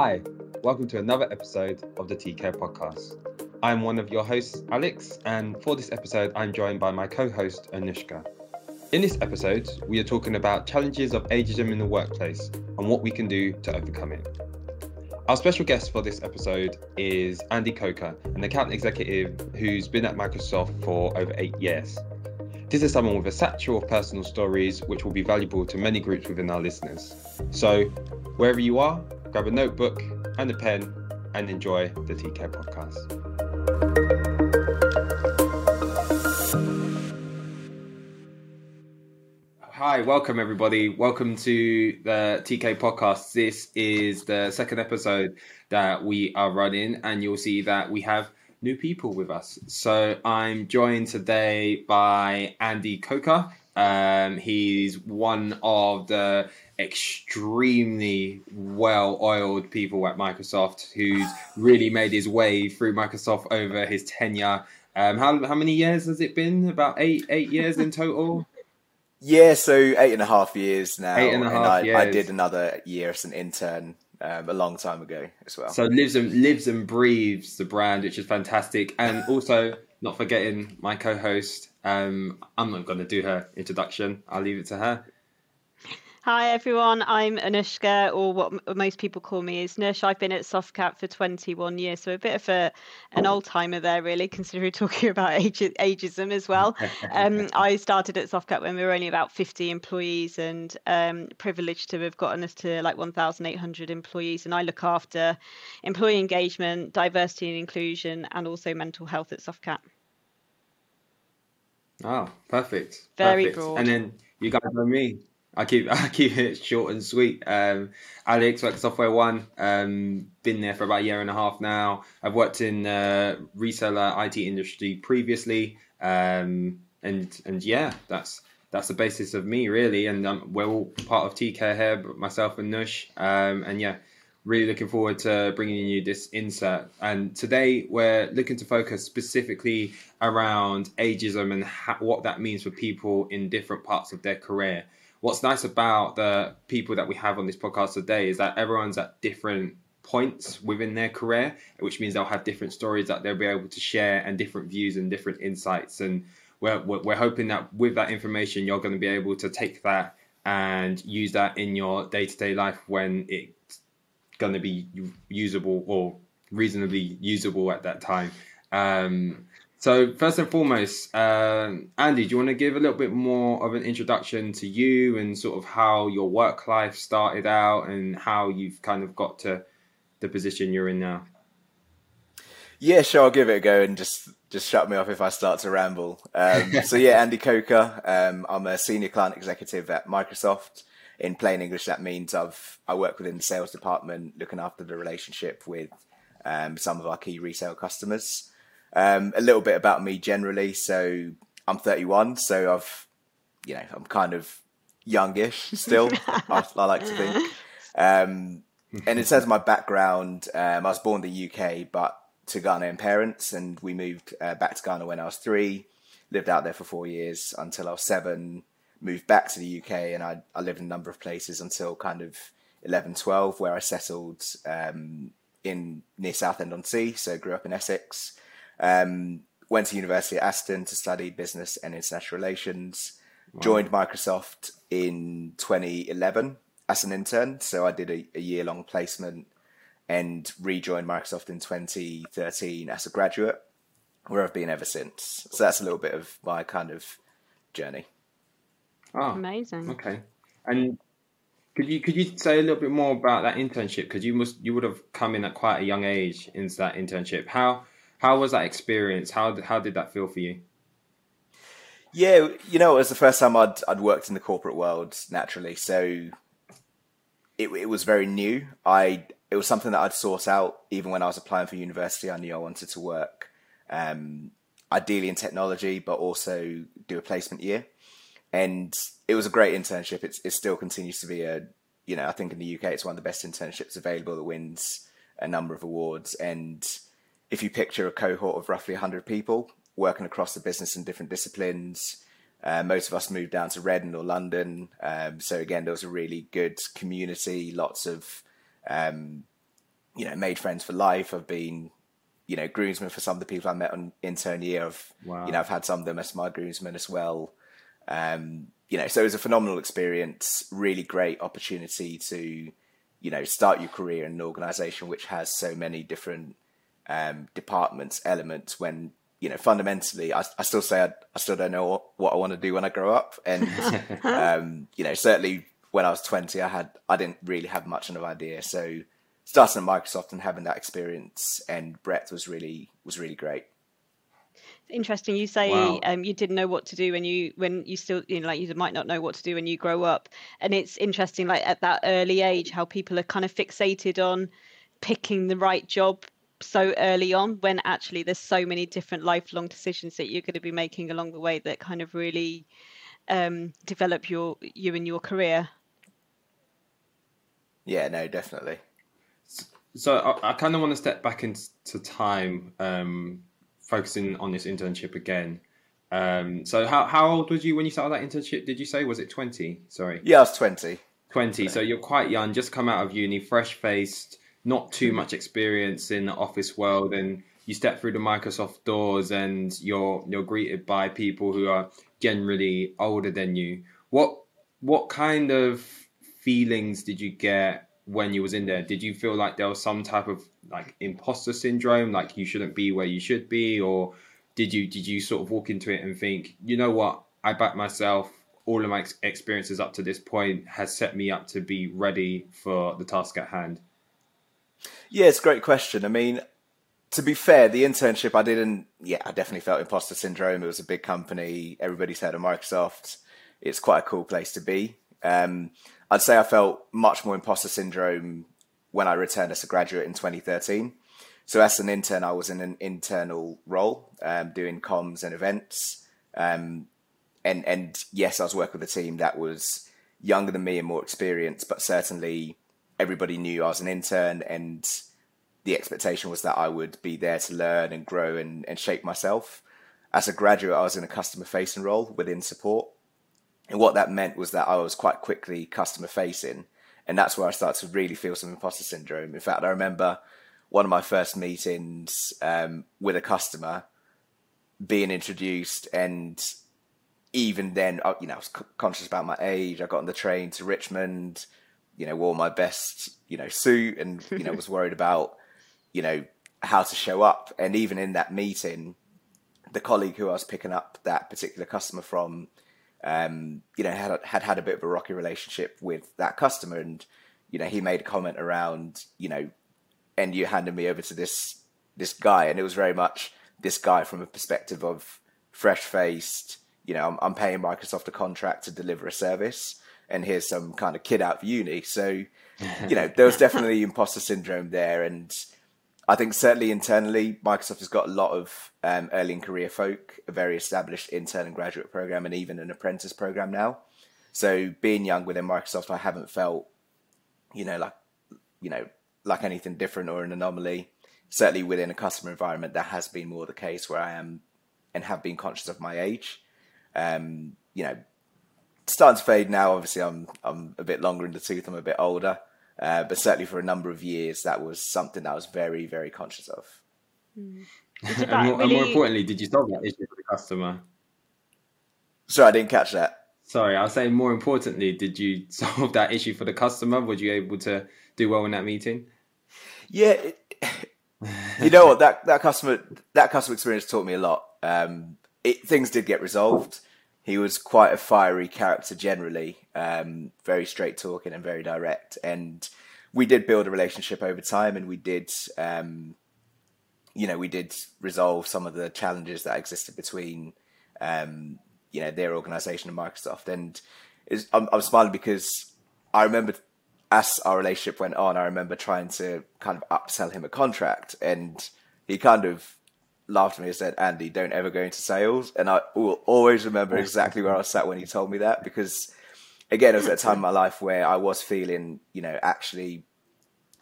Hi, welcome to another episode of the TK podcast. I'm one of your hosts, Alex, and for this episode, I'm joined by my co host, Anushka. In this episode, we are talking about challenges of ageism in the workplace and what we can do to overcome it. Our special guest for this episode is Andy Coker, an account executive who's been at Microsoft for over eight years. This is someone with a satchel of personal stories which will be valuable to many groups within our listeners. So, wherever you are, grab a notebook and a pen and enjoy the TK podcast. Hi, welcome everybody. Welcome to the TK podcast. This is the second episode that we are running, and you'll see that we have new people with us. So I'm joined today by Andy Coker. Um, he's one of the extremely well oiled people at Microsoft who's really made his way through Microsoft over his tenure. Um, how, how many years has it been? About eight eight years in total? Yeah, so eight and a half years now. Eight and a half I, years. I did another year as an intern um, a long time ago as well. So lives and lives and breathes the brand, which is fantastic. And also not forgetting my co-host. Um, I'm not going to do her introduction. I'll leave it to her. Hi everyone, I'm Anushka, or what most people call me is Nush. I've been at Softcat for 21 years, so a bit of a an old timer there, really, considering we're talking about age, ageism as well. Um, I started at Softcat when we were only about 50 employees, and um, privileged to have gotten us to like 1,800 employees. And I look after employee engagement, diversity and inclusion, and also mental health at Softcat. Oh, perfect. Very perfect. broad. And then you guys know me. I keep I keep it short and sweet. Um, Alex works at SoftwareONE. Um, been there for about a year and a half now. I've worked in uh, reseller IT industry previously. Um, and and yeah, that's that's the basis of me really. And um, we're all part of TK here, but myself and Nush. Um, and yeah, really looking forward to bringing you this insert. And today we're looking to focus specifically around ageism and ha- what that means for people in different parts of their career. What's nice about the people that we have on this podcast today is that everyone's at different points within their career, which means they'll have different stories that they'll be able to share and different views and different insights. And we're, we're hoping that with that information, you're going to be able to take that and use that in your day to day life when it's going to be usable or reasonably usable at that time. Um, so first and foremost, um, Andy, do you want to give a little bit more of an introduction to you and sort of how your work life started out and how you've kind of got to the position you're in now? Yeah, sure, I'll give it a go and just just shut me off if I start to ramble. Um, so yeah, Andy Coker. Um, I'm a senior client executive at Microsoft. In plain English, that means I've I work within the sales department, looking after the relationship with um, some of our key resale customers. Um, a little bit about me generally. So I'm 31, so I've you know I'm kind of youngish still. I, I like to think. Um, and in terms of my background, um, I was born in the UK, but to Ghanaian parents, and we moved uh, back to Ghana when I was three. Lived out there for four years until I was seven. Moved back to the UK, and I, I lived in a number of places until kind of 11, 12, where I settled um, in near Southend on Sea. So grew up in Essex. Um, went to university at Aston to study business and international relations. Joined Microsoft in 2011 as an intern. So I did a, a year long placement and rejoined Microsoft in 2013 as a graduate, where I've been ever since. So that's a little bit of my kind of journey. Oh, Amazing. Okay. And could you could you say a little bit more about that internship? Because you must you would have come in at quite a young age into that internship. How how was that experience? How how did that feel for you? Yeah, you know, it was the first time I'd I'd worked in the corporate world naturally, so it it was very new. I it was something that I'd sought out even when I was applying for university. I knew I wanted to work, um, ideally in technology, but also do a placement year. And it was a great internship. It's, it still continues to be a, you know, I think in the UK it's one of the best internships available that wins a number of awards. And if you picture a cohort of roughly 100 people working across the business in different disciplines, uh, most of us moved down to Reading or London. Um, so again, there was a really good community, lots of um, you know, made friends for life. I've been, you know, groomsmen for some of the people I met on intern year. I've, wow. you know, I've had some of them as my groomsmen as well. Um, you know, so it was a phenomenal experience, really great opportunity to, you know, start your career in an organization which has so many different um, departments, elements when, you know, fundamentally, I, I still say I, I, still don't know what, what I want to do when I grow up. And, um, you know, certainly when I was 20, I had, I didn't really have much of an idea. So starting at Microsoft and having that experience and breadth was really, was really great interesting you say wow. um, you didn't know what to do when you when you still you know like you might not know what to do when you grow up. And it's interesting like at that early age how people are kind of fixated on picking the right job so early on when actually there's so many different lifelong decisions that you're going to be making along the way that kind of really um, develop your you and your career. Yeah no definitely. So i, I kind of want to step back into time um, focusing on this internship again. Um, so how how old was you when you started that internship? Did you say was it twenty? Sorry. Yeah, I was twenty. Twenty. So you're quite young, just come out of uni, fresh faced, not too much experience in the office world, and you step through the Microsoft doors, and you're you're greeted by people who are generally older than you. What what kind of feelings did you get when you was in there? Did you feel like there was some type of like imposter syndrome, like you shouldn't be where you should be, or did you did you sort of walk into it and think, you know what, I back myself. All of my experiences up to this point has set me up to be ready for the task at hand. Yeah, it's a great question. I mean, to be fair, the internship I didn't. Yeah, I definitely felt imposter syndrome. It was a big company. Everybody's heard of Microsoft. It's quite a cool place to be. Um, I'd say I felt much more imposter syndrome when I returned as a graduate in 2013. So as an intern, I was in an internal role, um, doing comms and events. Um, and and yes, I was working with a team that was younger than me and more experienced, but certainly everybody knew I was an intern, and the expectation was that I would be there to learn and grow and, and shape myself. As a graduate, I was in a customer facing role within support. And what that meant was that I was quite quickly customer facing. And that's where I started to really feel some imposter syndrome. In fact, I remember one of my first meetings um, with a customer being introduced and even then, you know, I was conscious about my age. I got on the train to Richmond, you know, wore my best, you know, suit and, you know, was worried about, you know, how to show up. And even in that meeting, the colleague who I was picking up that particular customer from, um, you know, had, had had a bit of a rocky relationship with that customer, and you know, he made a comment around, you know, and you handed me over to this this guy, and it was very much this guy from a perspective of fresh faced. You know, I'm, I'm paying Microsoft a contract to deliver a service, and here's some kind of kid out of uni. So, you know, there was definitely imposter syndrome there, and I think certainly internally, Microsoft has got a lot of um, early in career folk, a very established intern and graduate program, and even an apprentice program now. So being young within Microsoft, I haven't felt, you know, like, you know, like anything different or an anomaly. Certainly within a customer environment, that has been more the case where I am and have been conscious of my age. Um, you know, starting to fade now. Obviously, I'm I'm a bit longer in the tooth. I'm a bit older. Uh, but certainly for a number of years, that was something that I was very, very conscious of. Mm. and, more, really... and, more, importantly, did you solve that issue for the customer? Sorry, I didn't catch that. Sorry, I was saying more importantly, did you solve that issue for the customer? Were you able to do well in that meeting? Yeah, it, you know what that that customer that customer experience taught me a lot. Um, it, things did get resolved he was quite a fiery character generally, um, very straight talking and very direct. And we did build a relationship over time, and we did, um, you know, we did resolve some of the challenges that existed between, um, you know, their organization and Microsoft. And I'm, I'm smiling because I remember as our relationship went on, I remember trying to kind of upsell him a contract, and he kind of laughed at me and said, Andy, don't ever go into sales. And I will always remember exactly where I sat when he told me that because, again, it was at a time in my life where I was feeling, you know, actually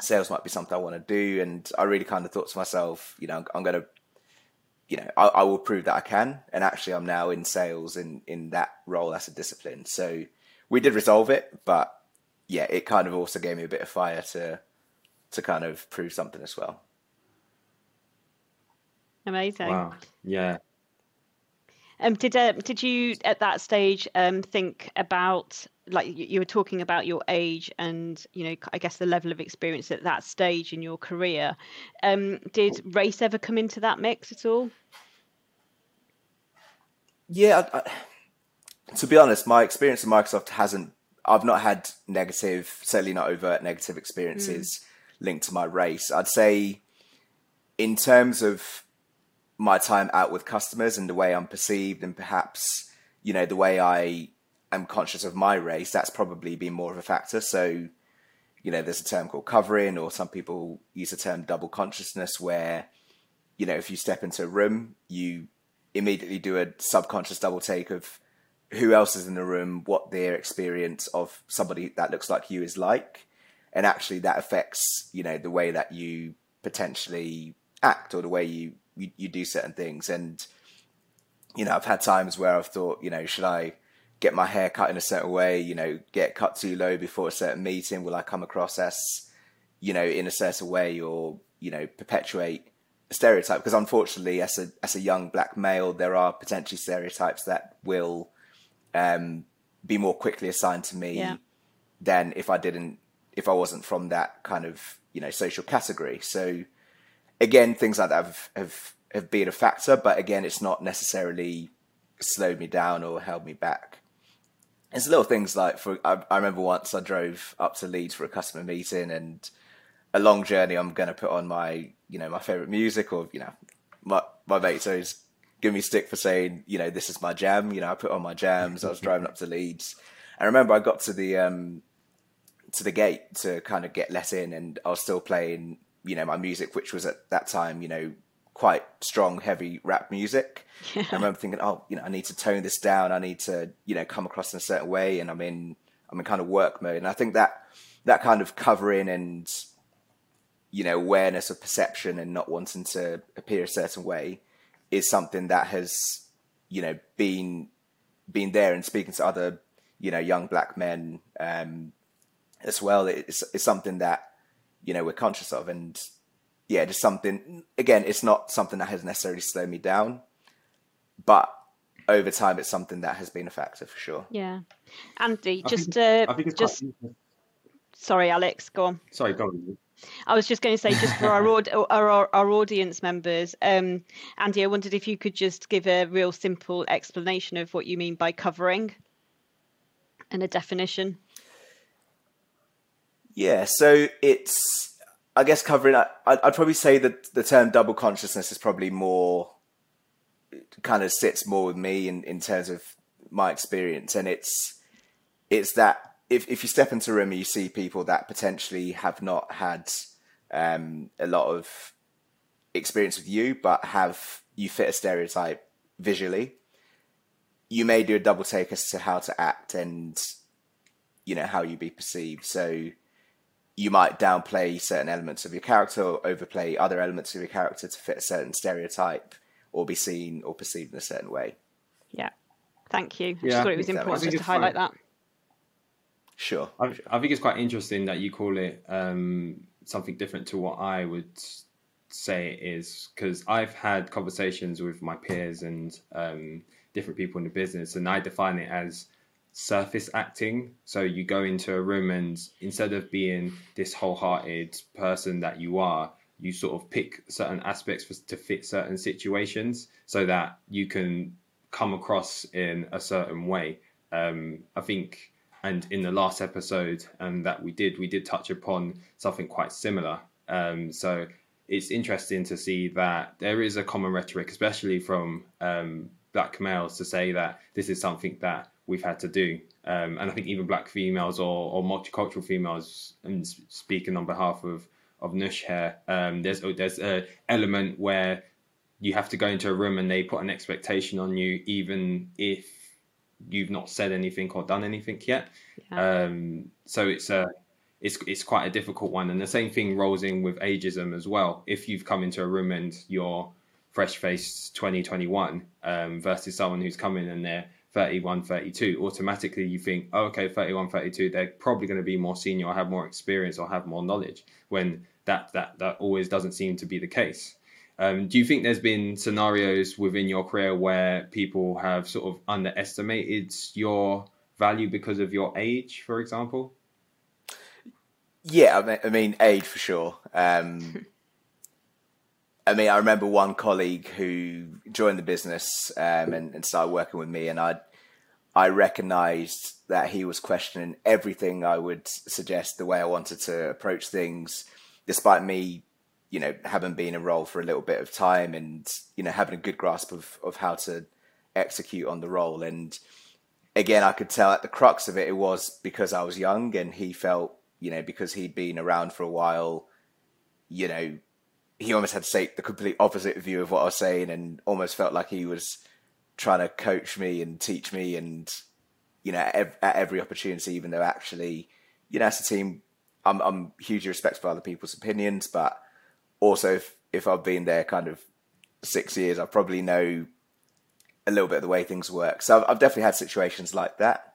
sales might be something I want to do. And I really kind of thought to myself, you know, I'm, I'm going to, you know, I, I, will prove that I can. And actually, I'm now in sales in, in that role as a discipline. So we did resolve it, but yeah, it kind of also gave me a bit of fire to to kind of prove something as well. Amazing. Wow. Yeah. Um, did uh, did you at that stage um, think about like you, you were talking about your age and you know I guess the level of experience at that stage in your career? Um, did race ever come into that mix at all? Yeah, I, I, to be honest, my experience at Microsoft hasn't. I've not had negative, certainly not overt negative experiences mm. linked to my race. I'd say, in terms of my time out with customers and the way I'm perceived, and perhaps you know the way I am conscious of my race, that's probably been more of a factor. So, you know, there's a term called covering, or some people use the term double consciousness, where you know if you step into a room, you immediately do a subconscious double take of who else is in the room, what their experience of somebody that looks like you is like, and actually that affects you know the way that you potentially act or the way you you, you do certain things. And you know, I've had times where I've thought, you know, should I get my hair cut in a certain way? You know, get cut too low before a certain meeting? Will I come across as you know in a certain way or you know perpetuate a stereotype? Because unfortunately, as a as a young black male, there are potentially stereotypes that will um, be more quickly assigned to me yeah. than if I didn't if I wasn't from that kind of you know social category. So again, things like that have, have have been a factor, but again, it's not necessarily slowed me down or held me back. It's little things like for I, I remember once I drove up to Leeds for a customer meeting and a long journey. I'm going to put on my you know my favorite music or you know my my mates always give me stick for saying you know this is my jam. You know I put on my jams. I was driving up to Leeds. I remember I got to the um to the gate to kind of get let in, and I was still playing you know my music, which was at that time you know quite strong, heavy rap music. Yeah. I remember thinking, oh, you know, I need to tone this down. I need to you know come across in a certain way, and I'm in I'm in kind of work mode. And I think that that kind of covering and you know awareness of perception and not wanting to appear a certain way is something that has you know been been there and speaking to other you know young black men um, as well. It's, it's something that you know we're conscious of. And yeah just something again it's not something that has necessarily slowed me down but over time it's something that has been a factor for sure. Yeah. Andy I just think, uh, just sorry alex go on. Sorry go on. I was just going to say, just for our, our, our audience members, um, Andy, I wondered if you could just give a real simple explanation of what you mean by covering and a definition. Yeah, so it's I guess covering. I, I'd probably say that the term double consciousness is probably more kind of sits more with me in, in terms of my experience, and it's it's that if if you step into a room and you see people that potentially have not had um, a lot of experience with you, but have you fit a stereotype visually, you may do a double take as to how to act and you know how you be perceived. So you might downplay certain elements of your character or overplay other elements of your character to fit a certain stereotype or be seen or perceived in a certain way. Yeah. Thank you. I just thought it was important just to highlight that. Sure. I, I, think it's quite interesting that you call it um, something different to what I would say it is, because I've had conversations with my peers and um, different people in the business, and I define it as surface acting. So you go into a room and instead of being this wholehearted person that you are, you sort of pick certain aspects for, to fit certain situations so that you can come across in a certain way. Um, I think, and in the last episode um, that we did, we did touch upon something quite similar. Um, so it's interesting to see that there is a common rhetoric, especially from um, black males, to say that this is something that we've had to do. Um, and I think even black females or, or multicultural females, and speaking on behalf of of Nush here, um, there's oh, there's a element where you have to go into a room and they put an expectation on you, even if you've not said anything or done anything yet. Yeah. Um, so it's a it's it's quite a difficult one, and the same thing rolls in with ageism as well. If you've come into a room and you're fresh faced 2021 um, versus someone who's coming and they're 31, 32, automatically you think, oh, okay, 31, 32, they're probably going to be more senior or have more experience or have more knowledge. When that that that always doesn't seem to be the case. Um, do you think there's been scenarios within your career where people have sort of underestimated your value because of your age, for example? Yeah, I mean, I mean age for sure. Um, I mean, I remember one colleague who joined the business um, and, and, started working with me, and I, I recognised that he was questioning everything I would suggest, the way I wanted to approach things, despite me, you know, having been in a role for a little bit of time and you know having a good grasp of of how to execute on the role. And again, I could tell at the crux of it, it was because I was young, and he felt, you know, because he'd been around for a while, you know he almost had to take the complete opposite view of what I was saying, and almost felt like he was trying to coach me and teach me, and you know, at, every opportunity, even though actually, you know, as a team, I'm I'm hugely respectful of other people's opinions, but also if if I've been there kind of six years, I probably know a little bit of the way things work. So I've, I've definitely had situations like that.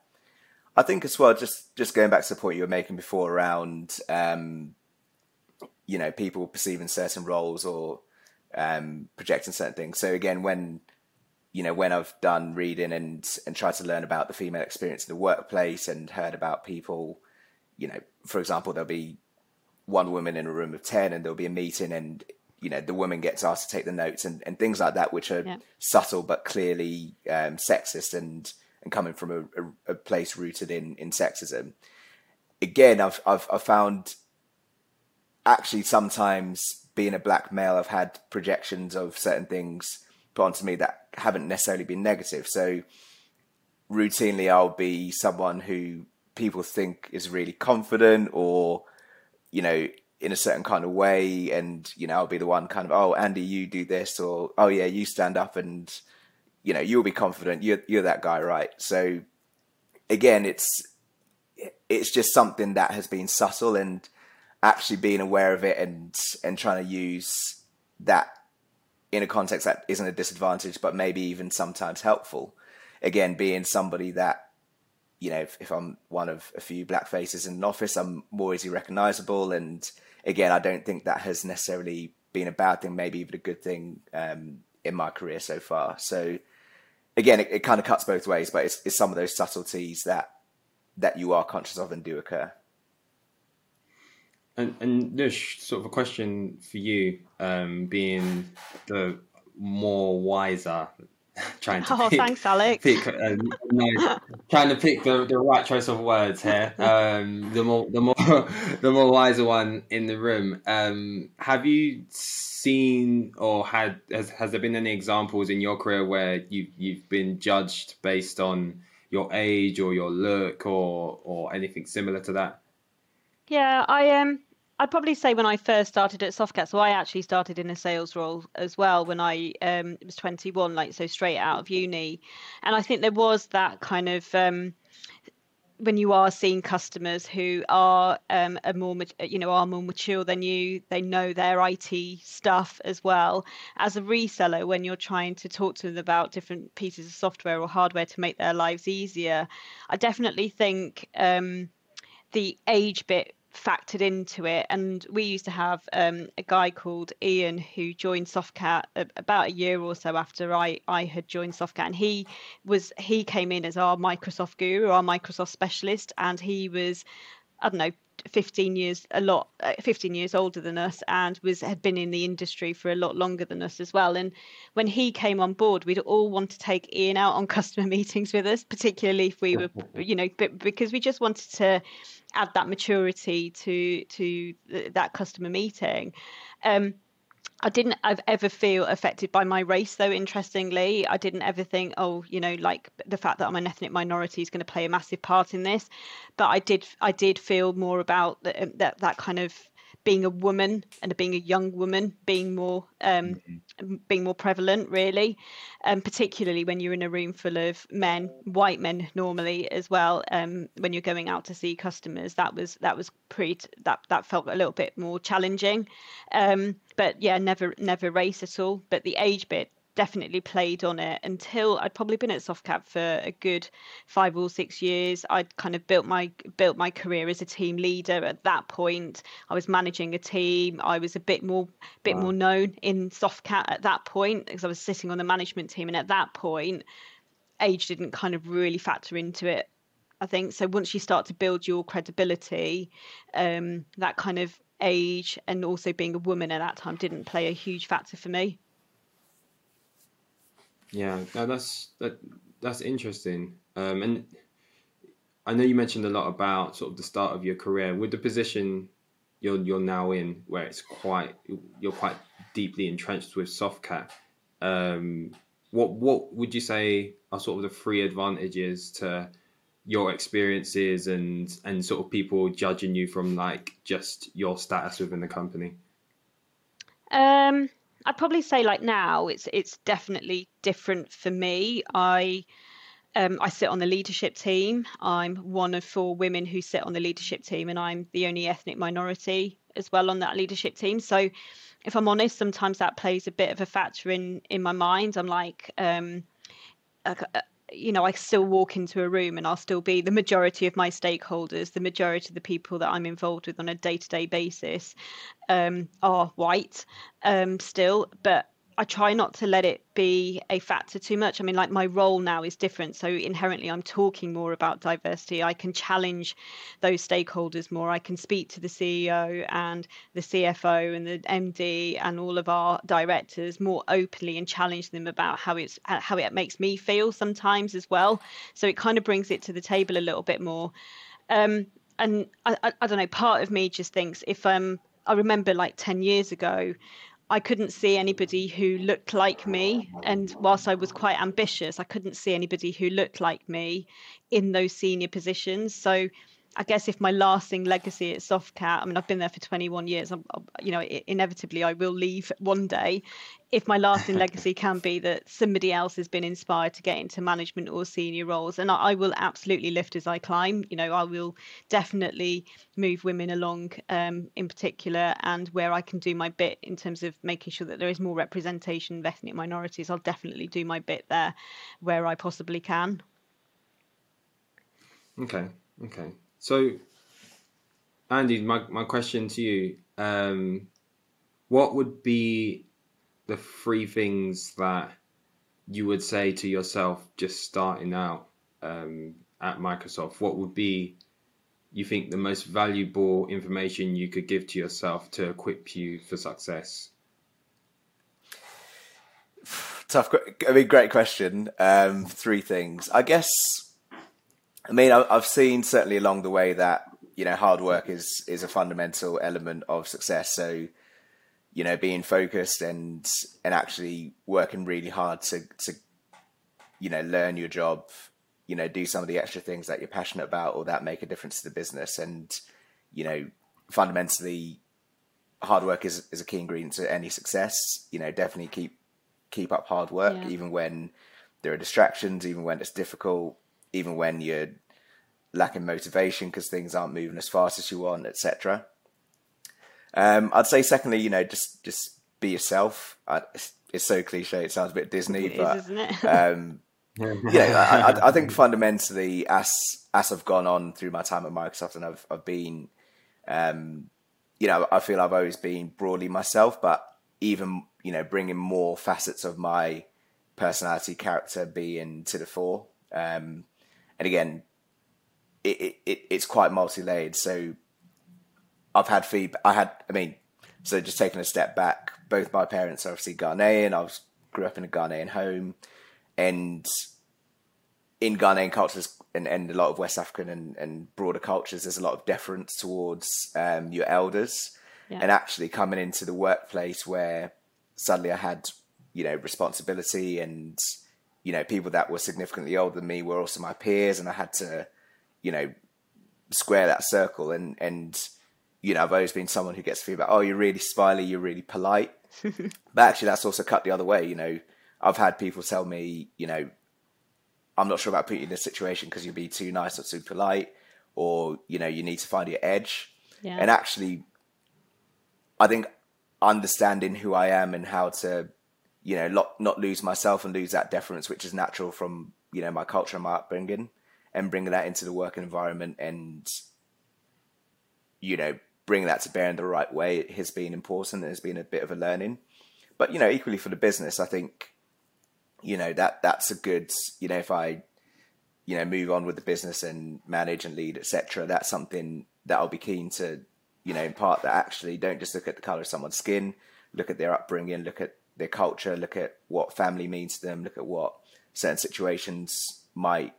I think as well, just just going back to the point you were making before around um, you know people perceiving certain roles or um, projecting certain things. So again, when you know when I've done reading and and tried to learn about the female experience in the workplace and heard about people, you know, for example, there'll be one woman in a room of ten, and there'll be a meeting, and you know the woman gets asked to take the notes and, and things like that, which are yeah. subtle but clearly um, sexist and and coming from a, a, a place rooted in in sexism. Again, I've I've, I've found actually sometimes being a black male, I've had projections of certain things put onto me that haven't necessarily been negative. So routinely, I'll be someone who people think is really confident or, you know, in a certain kind of way. And, you know, I'll be the one kind of, oh, Andy, you do this, or, oh, yeah, you stand up and, you know, you'll be confident. You're, you're that guy, right? So again, it's, it's just something that has been subtle and actually being aware of it and and trying to use that in a context that isn't a disadvantage, but maybe even sometimes helpful. Again, being somebody that you know, if, if I'm one of a few black faces in an office, I'm more easily recognizable. And again, I don't think that has necessarily been a bad thing, maybe even a good thing um, in my career so far. So again, it, it kind of cuts both ways, but it's, it's some of those subtleties that that you are conscious of and do occur. And, and Nush, sort of a question for you, um, being the more wiser, trying to oh, pick, thanks, Alex. Pick, uh, no, trying to pick the, the right choice of words here. Um, the more the more the more wiser one in the room. Um, have you seen or had has, has there been any examples in your career where you you've been judged based on your age or your look or or anything similar to that? Yeah, I am. Um, I'd probably say when I first started at Softcat, so I actually started in a sales role as well when I um, was 21, like so straight out of uni, and I think there was that kind of um, when you are seeing customers who are um, a more you know are more mature than you, they know their IT stuff as well. As a reseller, when you're trying to talk to them about different pieces of software or hardware to make their lives easier, I definitely think um, the age bit factored into it. And we used to have um, a guy called Ian who joined Softcat about a year or so after I, I had joined Softcat, and he was he came in as our Microsoft guru, our Microsoft specialist, and he was I don't know 15 years a lot uh, 15 years older than us and was had been in the industry for a lot longer than us as well. And when he came on board we'd all want to take Ian out on customer meetings with us particularly if we were you know because we just wanted to add that maturity to to that customer meeting. Um, I didn't ever feel affected by my race, though. Interestingly, I didn't ever think, oh, you know, like the fact that I'm an ethnic minority is going to play a massive part in this. But I did, I did feel more about that, um, that, that kind of being a woman and being a young woman being more um, mm-hmm. being more prevalent really um, particularly when you're in a room full of men white men normally as well um, when you're going out to see customers that was that was pretty that that felt a little bit more challenging um, but yeah never never race at all but the age bit definitely played on it until I'd probably been at Softcat for a good five or six years. I'd kind of built my built my career as a team leader. At that point, I was managing a team. I was a bit more bit wow. more known in Softcat at that point because I was sitting on the management team, and at that point, age didn't kind of really factor into it. I think so. Once you start to build your credibility, um, that kind of age and also being a woman at that time didn't play a huge factor for me. Yeah, no, that's that that's interesting. Um, and I know you mentioned a lot about sort of the start of your career with the position you're you're now in, where it's quite you're quite deeply entrenched with Softcat. Um, what what would you say are sort of the three advantages to your experiences and and sort of people judging you from like just your status within the company? Um, I'd probably say like now it's it's definitely different for me. I um, I sit on the leadership team. I'm one of four women who sit on the leadership team, and I'm the only ethnic minority as well on that leadership team. So, if I'm honest, sometimes that plays a bit of a factor in in my mind. I'm like, um, you know, I still walk into a room and I'll still be the majority of my stakeholders, the majority of the people that I'm involved with on a day to day basis um, are white um, still. But I try not to let it be a factor too much. I mean, like my role now is different. So inherently, I'm talking more about diversity. I can challenge those stakeholders more. I can speak to the CEO and the CFO and the MD and all of our directors more openly and challenge them about how it's how it makes me feel sometimes as well. So it kind of brings it to the table a little bit more. Um, and I, I, I don't know. Part of me just thinks if um I remember like 10 years ago, I couldn't see anybody who looked like me. And whilst I was quite ambitious, I couldn't see anybody who looked like me in those senior positions. So I guess if my lasting legacy at Softcat, I mean, I've been there for 21 years. I'm, you know, inevitably I will leave one day. If my lasting legacy can be that somebody else has been inspired to get into management or senior roles, and I, I, will absolutely lift as I climb. You know, I will definitely move women along, um, in particular, and where I can do my bit in terms of making sure that there is more representation of ethnic minorities, I'll definitely do my bit there, where I possibly can. Okay. Okay. So, Andy, my, my question to you um, what would be the three things that you would say to yourself just starting out um, at Microsoft? What would be, you think, the most valuable information you could give to yourself to equip you for success? Tough. I mean, great question. Um, three things. I guess I mean, I've seen certainly along the way that you know hard work is is a fundamental element of success. So, you know, being focused and and actually working really hard to to you know learn your job, you know, do some of the extra things that you're passionate about or that make a difference to the business, and you know, fundamentally, hard work is is a key ingredient to any success. You know, definitely keep keep up hard work yeah. even when there are distractions, even when it's difficult even when you're lacking motivation because things aren't moving as fast as you want, etc. Um, I'd say, secondly, you know, just just be yourself. I, it's, it's, so cliche; it sounds a bit Disney, it but is, um, yeah, I, I, think fundamentally, as as I've gone on through my time at Microsoft, and I've I've been, um, you know, I feel I've always been broadly myself, but even you know, bringing more facets of my personality, character being to the fore. Um, and again, it, it it's quite multi layered. So I've had feedback. I had, I mean, so just taking a step back, both my parents are obviously Ghanaian. I was grew up in a Ghanaian home, and in Ghanaian cultures and, and a lot of West African and, and broader cultures, there's a lot of deference towards um, your elders. Yeah. And actually coming into the workplace where suddenly I had, you know, responsibility and you know, people that were significantly older than me were also my peers, and I had to, you know, square that circle. And and you know, I've always been someone who gets feedback. Oh, you're really smiley, you're really polite, but actually, that's also cut the other way. You know, I've had people tell me, you know, I'm not sure about putting you in this situation because you'll be too nice or too polite, or you know, you need to find your edge. Yeah. And actually, I think understanding who I am and how to you know, not not lose myself and lose that deference, which is natural from you know my culture and my upbringing, and bring that into the working environment and you know bring that to bear in the right way has been important. Has been a bit of a learning, but you know, equally for the business, I think you know that that's a good you know if I you know move on with the business and manage and lead etc. That's something that I'll be keen to you know impart that actually don't just look at the color of someone's skin, look at their upbringing, look at their culture, look at what family means to them, look at what certain situations might,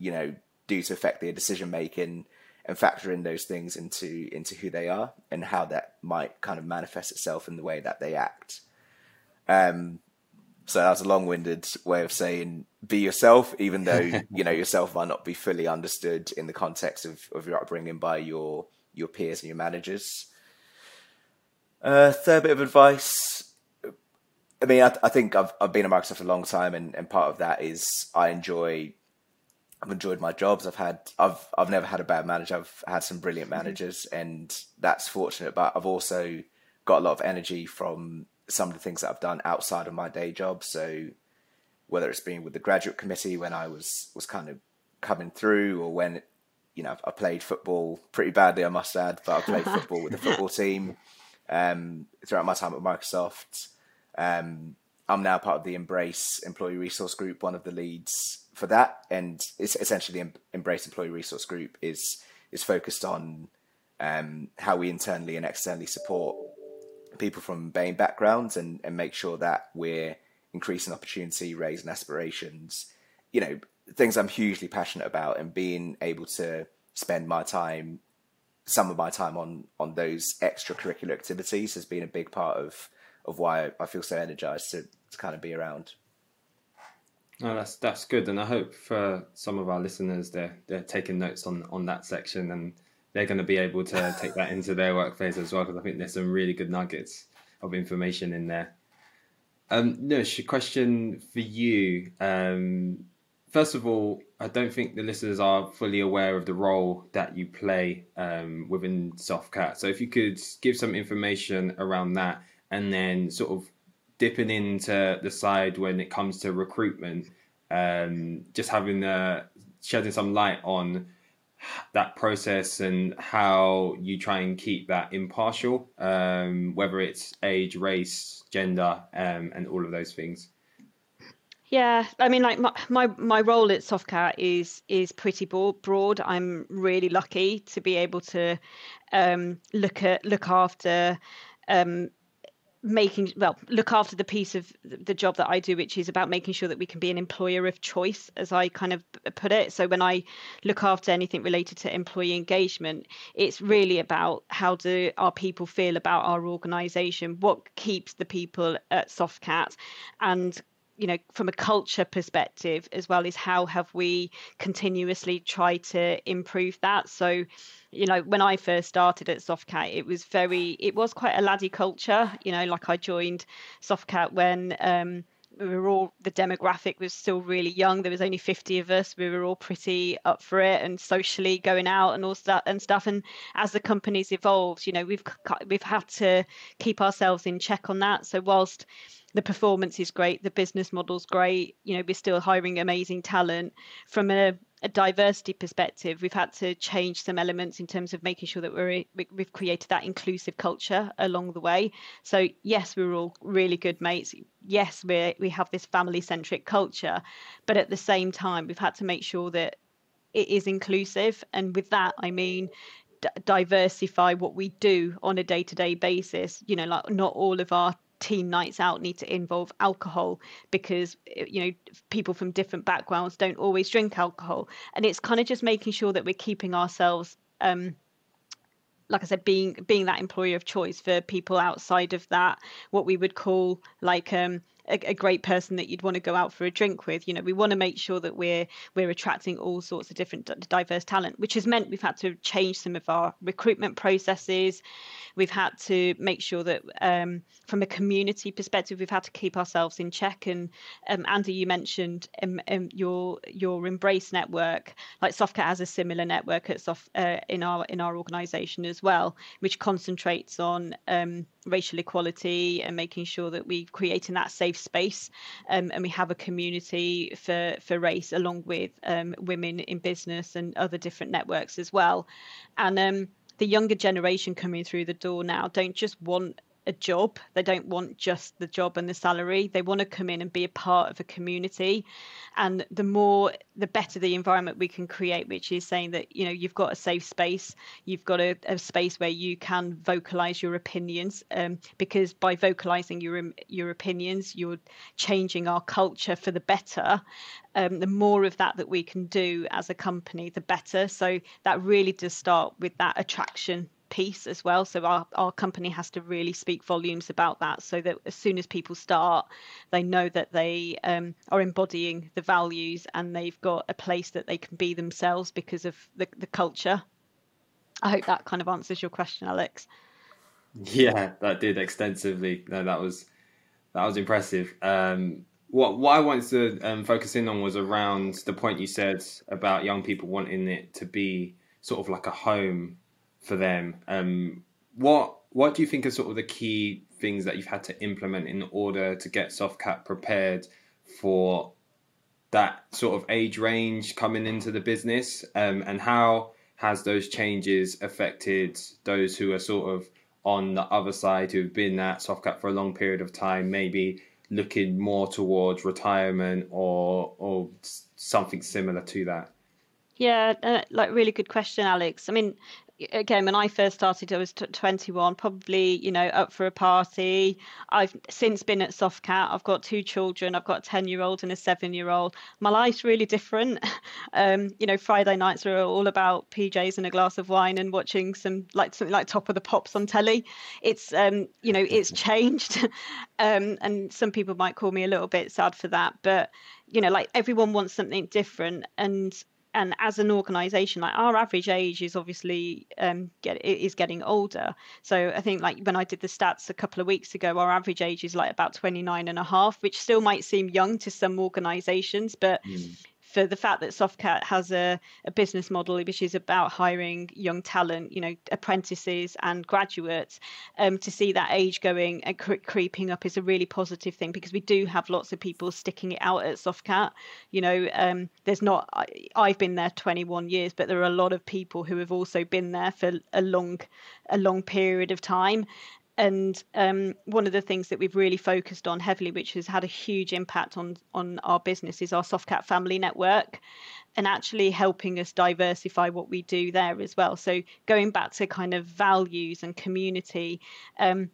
you know, do to affect their decision making and factor in those things into into who they are and how that might kind of manifest itself in the way that they act. Um, so that was a long-winded way of saying be yourself, even though you know yourself might not be fully understood in the context of, of your upbringing by your your peers and your managers. Uh, third bit of advice I mean, I, I, think I've I've been at Microsoft a long time, and, and part of that is I enjoy. I've enjoyed my jobs. I've had I've I've never had a bad manager. I've had some brilliant mm-hmm. managers, and that's fortunate. But I've also got a lot of energy from some of the things that I've done outside of my day job. So whether it's been with the graduate committee when I was was kind of coming through, or when you know I played football pretty badly, I must add, but I played football with the football team um, throughout my time at Microsoft. Um, I'm now part of the Embrace Employee Resource Group, one of the leads for that, and it's essentially the Embrace Employee Resource Group is is focused on um, how we internally and externally support people from BAME backgrounds and, and make sure that we're increasing opportunity, raising aspirations, you know, things I'm hugely passionate about, and being able to spend my time, some of my time on on those extracurricular activities has been a big part of of why I feel so energized to, to kind of be around. No, that's that's good, and I hope for some of our listeners they're they're taking notes on on that section, and they're going to be able to take that into their workplace as well. Because I think there's some really good nuggets of information in there. Um, Nush, a question for you. Um, first of all, I don't think the listeners are fully aware of the role that you play um, within Softcat. So if you could give some information around that and then sort of dipping into the side when it comes to recruitment, um, just having the shedding some light on that process and how you try and keep that impartial, um, whether it's age, race, gender, um, and all of those things. Yeah, I mean, like my my, my role at Softcat is is pretty broad. I'm really lucky to be able to um, look at look after um, making well look after the piece of the job that I do which is about making sure that we can be an employer of choice as I kind of put it. So when I look after anything related to employee engagement it's really about how do our people feel about our organization what keeps the people at Softcat and you know from a culture perspective as well as how have we continuously tried to improve that. So you know when i first started at softcat it was very it was quite a laddie culture you know like i joined softcat when um we were all the demographic was still really young there was only 50 of us we were all pretty up for it and socially going out and all that and stuff and as the company's evolved you know we've we've had to keep ourselves in check on that so whilst the performance is great, the business model's great. You know, we're still hiring amazing talent. From a, a diversity perspective, we've had to change some elements in terms of making sure that we're we've created that inclusive culture along the way. So yes, we're all really good mates. Yes, we we have this family centric culture, but at the same time, we've had to make sure that it is inclusive. And with that, I mean d- diversify what we do on a day to day basis. You know, like not all of our team nights out need to involve alcohol because eh, you know people from different backgrounds don't always drink alcohol. And it's kind of just making sure that we're keeping ourselves um like I said, being being that employer of choice for people outside of that, what we would call like um, a, a, great person that you'd want to go out for a drink with. You know, we want to make sure that we're we're attracting all sorts of different diverse talent, which has meant we've had to change some of our recruitment processes. We've had to make sure that um, from a community perspective, we've had to keep ourselves in check. And um, Andy, you mentioned um, um your your Embrace network. Like Softcat has a similar network at Soft uh, in our in our organisation as well, which concentrates on um, racial equality and making sure that we're creating that safe space um, and we have a community for for race along with um, women in business and other different networks as well. And um, the younger generation coming through the door now don't just want a job. They don't want just the job and the salary. They want to come in and be a part of a community. And the more, the better the environment we can create, which is saying that, you know, you've got a safe space, you've got a, a space where you can vocalize your opinions. Um, because by vocalizing your, your opinions, you're changing our culture for the better. Um, the more of that that we can do as a company, the better. So that really does start with that attraction piece as well. So our, our company has to really speak volumes about that so that as soon as people start, they know that they um, are embodying the values and they've got a place that they can be themselves because of the, the culture. I hope that kind of answers your question, Alex. Yeah, that did extensively. No, that was that was impressive. Um, what what I wanted to um, focus in on was around the point you said about young people wanting it to be sort of like a home for them. Um, what what do you think are sort of the key things that you've had to implement in order to get Softcat prepared for that sort of age range coming into the business, um, and how has those changes affected those who are sort of on the other side who've been at Softcat for a long period of time, maybe looking more towards retirement or or something similar to that? Yeah, uh, like really good question, Alex. I mean, again when i first started i was t- 21 probably you know up for a party. I've since been at softcat. I've got two children. I've got a 10 year old and a 7 year old my life's really different. Um, you know friday nights are all about pjs and a glass of wine and watching some like something like top of the pops on telly. It's um, you know it's changed. Um, and some people might call me a little bit sad for that but you know like everyone wants something different. And and as an organization like our average age is obviously um, get is getting older. So i think like when i did the stats a couple of weeks ago our average age is like about 29 and a half which still might seem young to some organizations but mm for the fact that Softcat has a, a business model which is about hiring young talent, you know, apprentices and graduates, um, to see that age going and cre- creeping up is a really positive thing because we do have lots of people sticking it out at Softcat. You know, um, there's not, I, I've been there 21 years, but there are a lot of people who have also been there for a long, a long period of time and um, one of the things that we've really focused on heavily, which has had a huge impact on on our business, is our Softcat Family Network, and actually helping us diversify what we do there as well. So going back to kind of values and community. Um,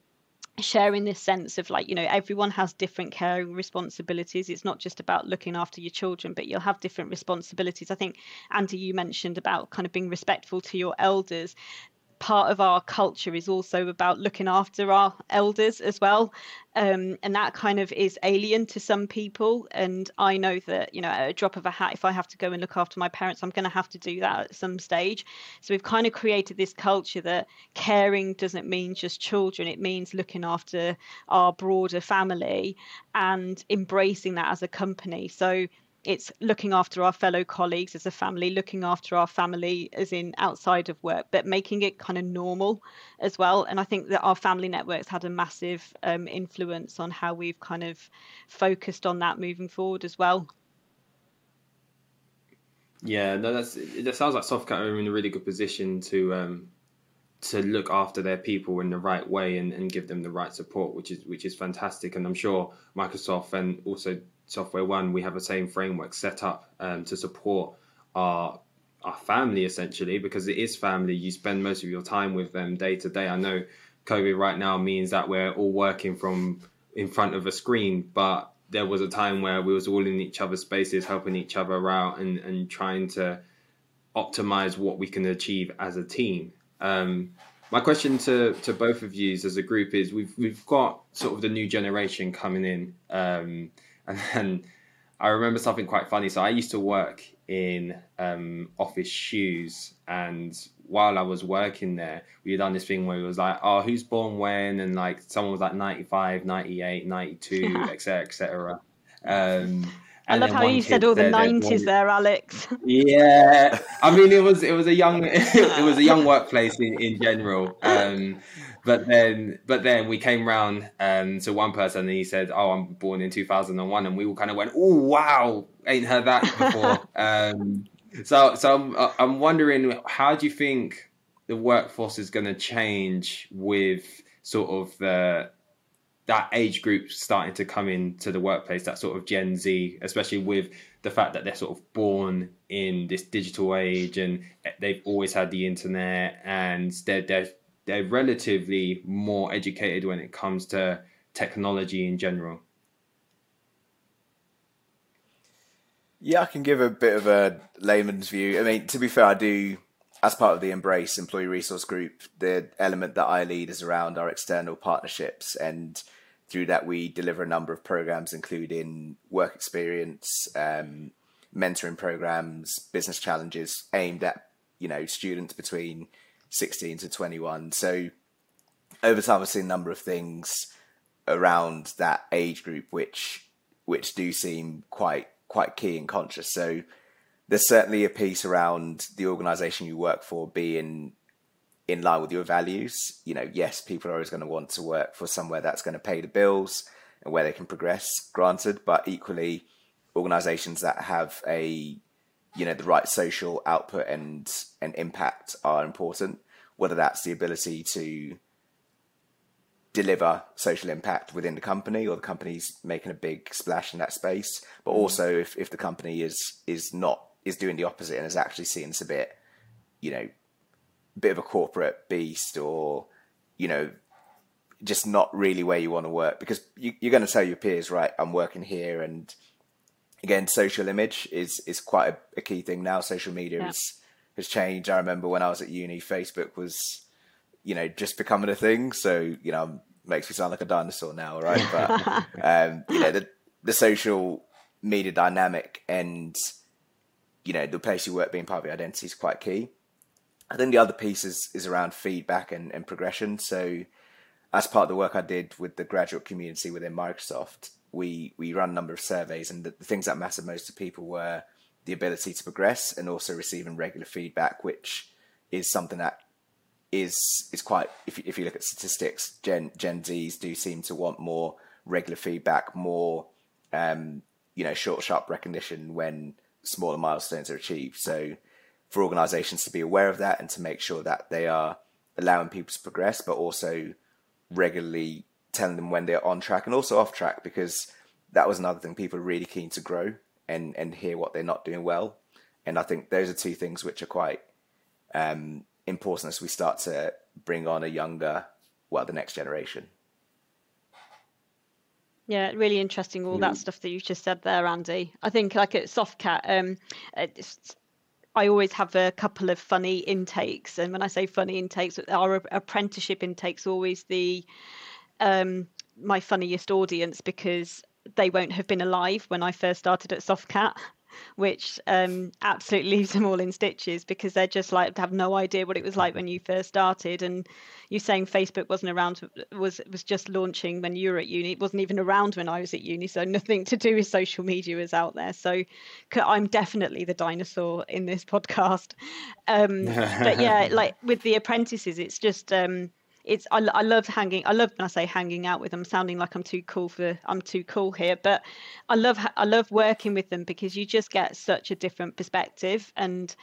sharing this sense of like you know everyone has different caring responsibilities it's not just about looking after your children but you'll have different responsibilities i think andy you mentioned about kind of being respectful to your elders part of our culture is also about looking after our elders as well. Um, and that kind of is alien to some people. And i know that you know at a drop of a hat if i have to go and look after my parents i'm going to have to do that at some stage. So we've kind of created this culture that caring doesn't mean just children. It means looking after our broader family and embracing that as a company. So it's looking after our fellow colleagues as a family, looking after our family as in outside of work, but making it kind of normal as well. And I think that our family networks had a massive um, influence on how we've kind of focused on that moving forward as well. Yeah, no, that's it. Sounds like Softcat are in a really good position to um, to look after their people in the right way and, and give them the right support, which is which is fantastic. And I'm sure Microsoft and also SoftwareONE, we have the same framework set up um, to support our our family essentially because it is family. You spend most of your time with them day to day. I know COVID right now means that we're all working from in front of a screen, but there was a time where we was all in each other's spaces, helping each other out and, and trying to optimize what we can achieve as a team. Um, my question to, to both of you as a group is we've we've got sort of the new generation coming in. Um, and then I remember something quite funny. So I used to work in um, office shoes, and while I was working there, we had done this thing where it was like, oh, who's born when? And like someone was like 95, 98, 92, etc., etc. Um, I love how you said all the nineties there, Alex. yeah, I mean it was it was a young it was a young workplace in, in general. Um, but then but then we came round um, to one person and he said, "Oh, I'm born in 2001," and we all kind of went, "Oh, wow, ain't heard that before." um, so so I'm I'm wondering how do you think the workforce is going to change with sort of the that age group starting to come into the workplace, that sort of Gen Z, especially with the fact that they're sort of born in this digital age and they've always had the internet and they're they're they're relatively more educated when it comes to technology in general. Yeah, I can give a bit of a layman's view. I mean, to be fair, I do as part of the Embrace Employee Resource Group, the element that I lead is around our external partnerships and through that, we deliver a number of programs, including work experience, um, mentoring programs, business challenges aimed at you know students between 16 to 21. So over time, I've seen a number of things around that age group, which which do seem quite quite key and conscious. So there's certainly a piece around the organisation you work for being in line with your values. You know, yes, people are always going to want to work for somewhere that's going to pay the bills and where they can progress, granted, but equally organizations that have a you know the right social output and and impact are important whether that's the ability to deliver social impact within the company or the company's making a big splash in that space but mm. also if, if the company is is not is doing the opposite and is actually seeing this a bit you know bit of a corporate beast or you know just not really where you want to work because you, are going to tell your peers right i'm working here and again social image is is quite a, a key thing now social media yeah. is, has changed. I remember when i was at uni facebook was you know just becoming a thing. So you know makes me sound like a dinosaur now right? But um you know the the social media dynamic and you know the place you work being part of your identity is quite key. I think the other piece is, is around feedback and, and progression. So, as part of the work I did with the graduate community within Microsoft, we, we ran a number of surveys, and the, the things that mattered most to people were the ability to progress and also receiving regular feedback, which is something that is is quite. If you, if you look at statistics, Gen Gen Zs do seem to want more regular feedback, more um, you know, short, sharp recognition when smaller milestones are achieved. So for organizations to be aware of that and to make sure that they are allowing people to progress, but also regularly telling them when they're on track and also off track because that was another thing people are really keen to grow and and hear what they're not doing well. And I think those are two things which are quite um, important as we start to bring on a younger, well, the next generation. Yeah, really interesting. All that mm. stuff that you just said there, Andy. I think like at Softcat, um, I always have a couple of funny intakes, and when I say funny intakes, our apprenticeship intakes always the um, my funniest audience because they won't have been alive when I first started at Softcat which um, absolutely leaves them all in stitches because they're just like have no idea what it was like when you first started. And you saying Facebook wasn't around was was just launching when you were at uni. It wasn't even around when I was at uni, so nothing to do with social media was out there. So I'm definitely the dinosaur in this podcast. Um, but yeah, like with the apprentices, it's just. Um, it's I, I love hanging i love when i say hanging out with them sounding like i'm too cool for i'm too cool here but i love i love working with them because you just get such a different perspective. And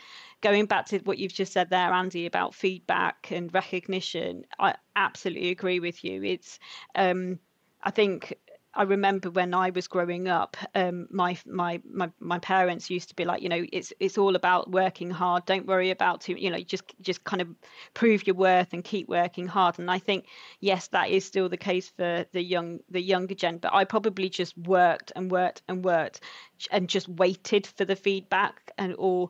going back to what you've just said there andy about feedback and recognition i absolutely agree with you. It's um i think I remember when I was growing up, um, my, my my my parents used to be like, you know, it's it's all about working hard. Don't worry about too, you know, just just kind of prove your worth and keep working hard. And I think yes, that is still the case for the young the younger gen. But I probably just worked and worked and worked and just waited for the feedback and or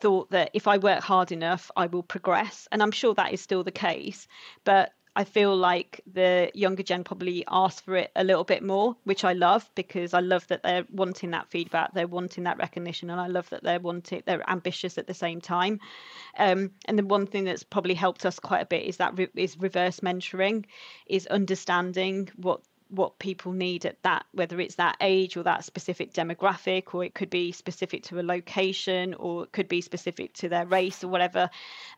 thought that if I work hard enough, I will progress. And I'm sure that is still the case. But I feel like the younger gen probably ask for it a little bit more, which I love because I love that they're wanting that feedback, they're wanting that recognition, and I love that they're wanting they're ambitious at the same time. Um, and the one thing that's probably helped us quite a bit is that re- is reverse mentoring, is understanding what what people need at that whether it's that age or that specific demographic or it could be specific to a location or it could be specific to their race or whatever.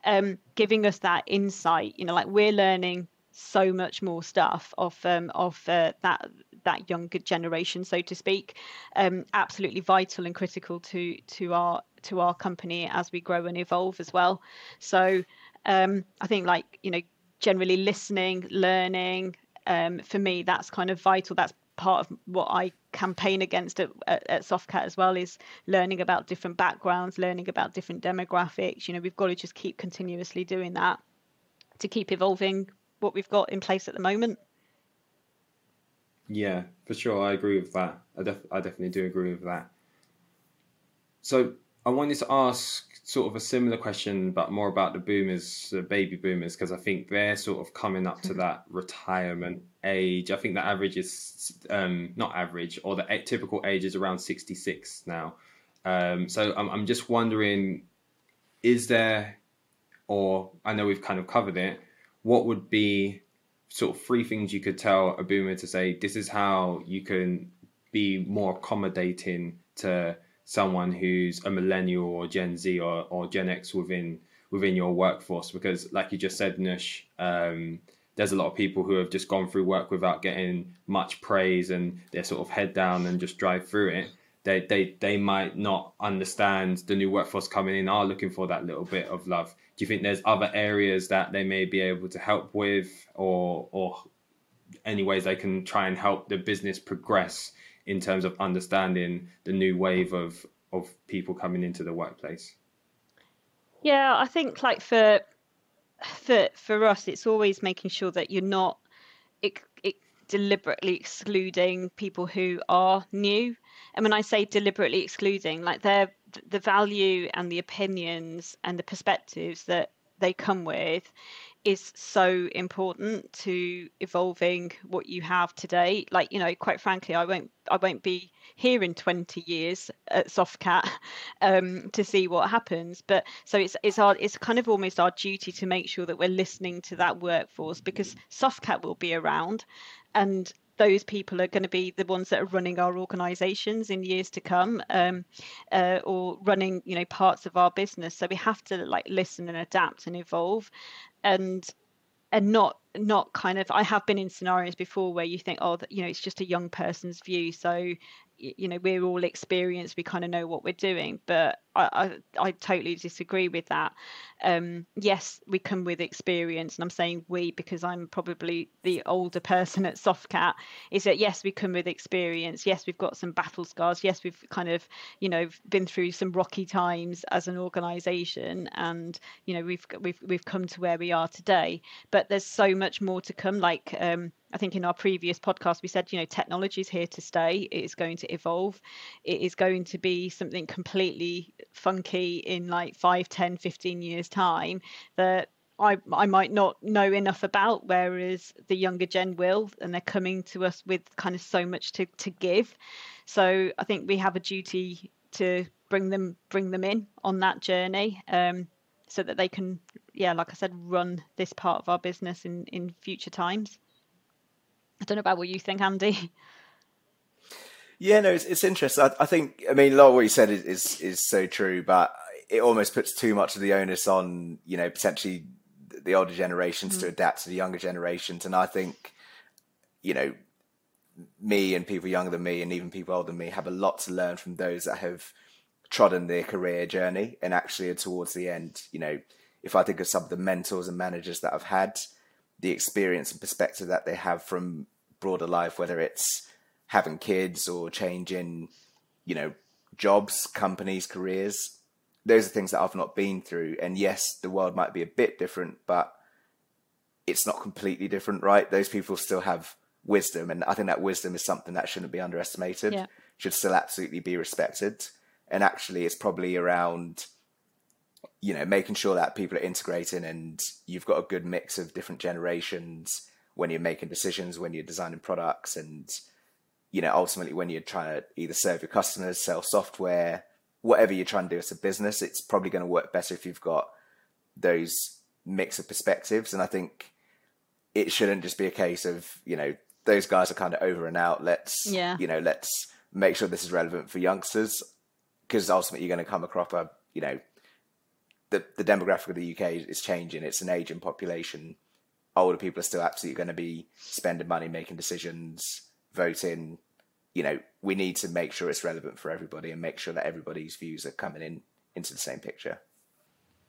Um, giving us that insight you know like we're learning so much more stuff of um, of uh, that that younger generation so to speak. Um, absolutely vital and critical to to our to our company as we grow and evolve as well. So um, i think like you know generally listening learning um, for me, that's kind of vital. That's part of what I campaign against at, at, at, Softcat as well is learning about different backgrounds, learning about different demographics. You know, we've got to just keep continuously doing that to keep evolving what we've got in place at the moment. Yeah, for sure. I agree with that. I, def- I definitely do agree with that. So I wanted to ask sort of a similar question, but more about the boomers, the baby boomers, because I think they're sort of coming up to that retirement age. I think the average is um, not average, or the typical age is around 66 now. Um, so I'm, I'm just wondering, is there, or I know we've kind of covered it, what would be sort of three things you could tell a boomer to say, this is how you can be more accommodating to someone who's a millennial or Gen Z or, or Gen X within within your workforce? Because like you just said Nush um, there's a lot of people who have just gone through work without getting much praise and they're sort of head down and just drive through it. They they they might not understand the new workforce coming in are looking for that little bit of love. Do you think there's other areas that they may be able to help with or or any ways they can try and help the business progress in terms of understanding the new wave of of people coming into the workplace? Yeah, I think like for for for us, it's always making sure that you're not it, it deliberately excluding people who are new. And when I say deliberately excluding, like they're the value and the opinions and the perspectives that they come with is so important to evolving what you have today. Like you know quite frankly i won't i won't be here in 20 years at softcat um, to see what happens. But so it's it's our it's kind of almost our duty to make sure that we're listening to that workforce because softcat will be around and those people are going to be the ones that are running our organizations in years to come um, uh, or running you know parts of our business. So we have to like listen and adapt and evolve and and not not kind of i have been in scenarios before where you think oh you know it's just a young person's view. So you know we're all experienced we kind of know what we're doing but I, I, I totally disagree with that. Um, yes, we come with experience, and I'm saying we because I'm probably the older person at Softcat. Is that yes, we come with experience. Yes, we've got some battle scars. Yes, we've kind of you know been through some rocky times as an organisation, and you know we've we've we've come to where we are today. But there's so much more to come. Like um, I think in our previous podcast, we said, you know, technology is here to stay. It is going to evolve. It is going to be something completely funky in like 5 10 15 years time that I, I might not know enough about, whereas the younger gen will, and they're coming to us with kind of so much to, to give. So I think we have a duty to bring them bring them in on that journey, um, so that they can, yeah, like I said, run this part of our business in in future times. I don't know about what you think, Andy. Yeah, no, it's, it's interesting. I, I, think, I mean, a lot of what you said is, is, is so true, but it almost puts too much of the onus on, you know, potentially the older generations mm. to adapt to the younger generations. And I think, you know, me and people younger than me and even people older than me have a lot to learn from those that have trodden their career journey and actually towards the end, you know, if I think of some of the mentors and managers that I've had, the experience and perspective that they have from broader life, whether it's having kids or changing, you know, jobs, companies, careers. Those are things that I've not been through. And yes, the world might be a bit different, but it's not completely different, right? Those people still have wisdom. And I think that wisdom is something that shouldn't be underestimated, yeah. should still absolutely be respected. And actually, it's probably around, you know, making sure that people are integrating and you've got a good mix of different generations when you're making decisions, when you're designing products and you know, ultimately when you're trying to either serve your customers, sell software, whatever you're trying to do as a business, it's probably going to work better if you've got those mix of perspectives. And I think it shouldn't just be a case of, you know, those guys are kind of over and out. Let's Yeah. you know let's make sure this is relevant for youngsters because ultimately you're going to come across a you know the the demographic of the UK is changing. It's an aging population. Older people are still absolutely going to be spending money, making decisions, voting. You know, we need to make sure it's relevant for everybody and make sure that everybody's views are coming in into the same picture.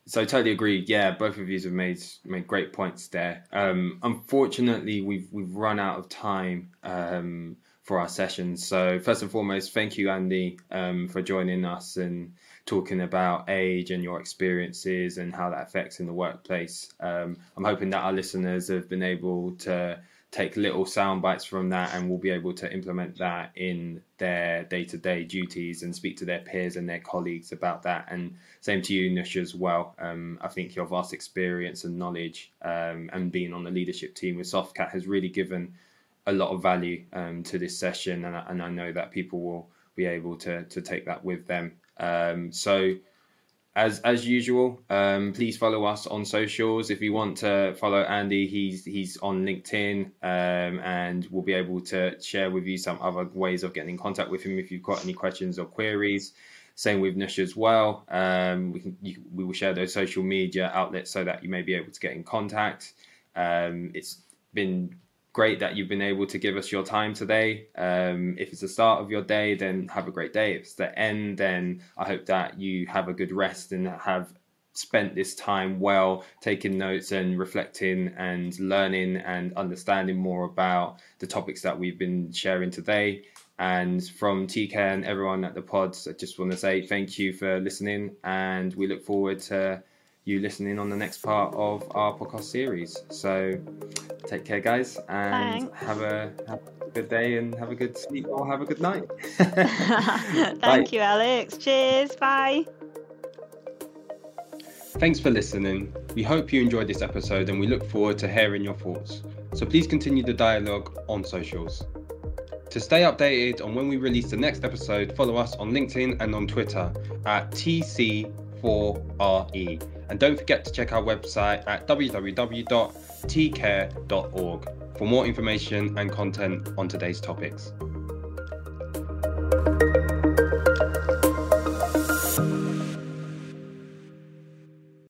So I totally agree. Yeah, both of you have made made great points there. Um, unfortunately, we've we've run out of time um, for our session. So first and foremost, thank you, Andy, um, for joining us and talking about age and your experiences and how that affects in the workplace. Um, I'm hoping that our listeners have been able to take little sound bites from that and will be able to implement that in their day-to-day duties and speak to their peers and their colleagues about that. And same to you Nush as well. Um, I think your vast experience and knowledge um, and being on the leadership team with Softcat has really given a lot of value um, to this session. And I, and I know that people will be able to to take that with them um, so as as usual, um, please follow us on socials. If you want to follow Andy, he's he's on LinkedIn, um, and we'll be able to share with you some other ways of getting in contact with him if you've got any questions or queries. Same with Nush as well. Um, we can you, we will share those social media outlets so that you may be able to get in contact. Um, it's been great that you've been able to give us your time today. Um, if it's the start of your day, then have a great day. If it's the end, then I hope that you have a good rest and have spent this time well, taking notes and reflecting and learning and understanding more about the topics that we've been sharing today. And from TK and everyone at the pods, I just want to say thank you for listening, and we look forward to you listening on the next part of our podcast series. So take care, guys, and Thanks. have a, have a good day and have a good sleep or have a good night. Thank Bye. you, Alex. Cheers. Bye. Thanks for listening. We hope you enjoyed this episode and we look forward to hearing your thoughts. So please continue the dialogue on socials. To stay updated on when we release the next episode, follow us on LinkedIn and on Twitter at TC4RE. And don't forget to check our website at www.tcare.org for more information and content on today's topics.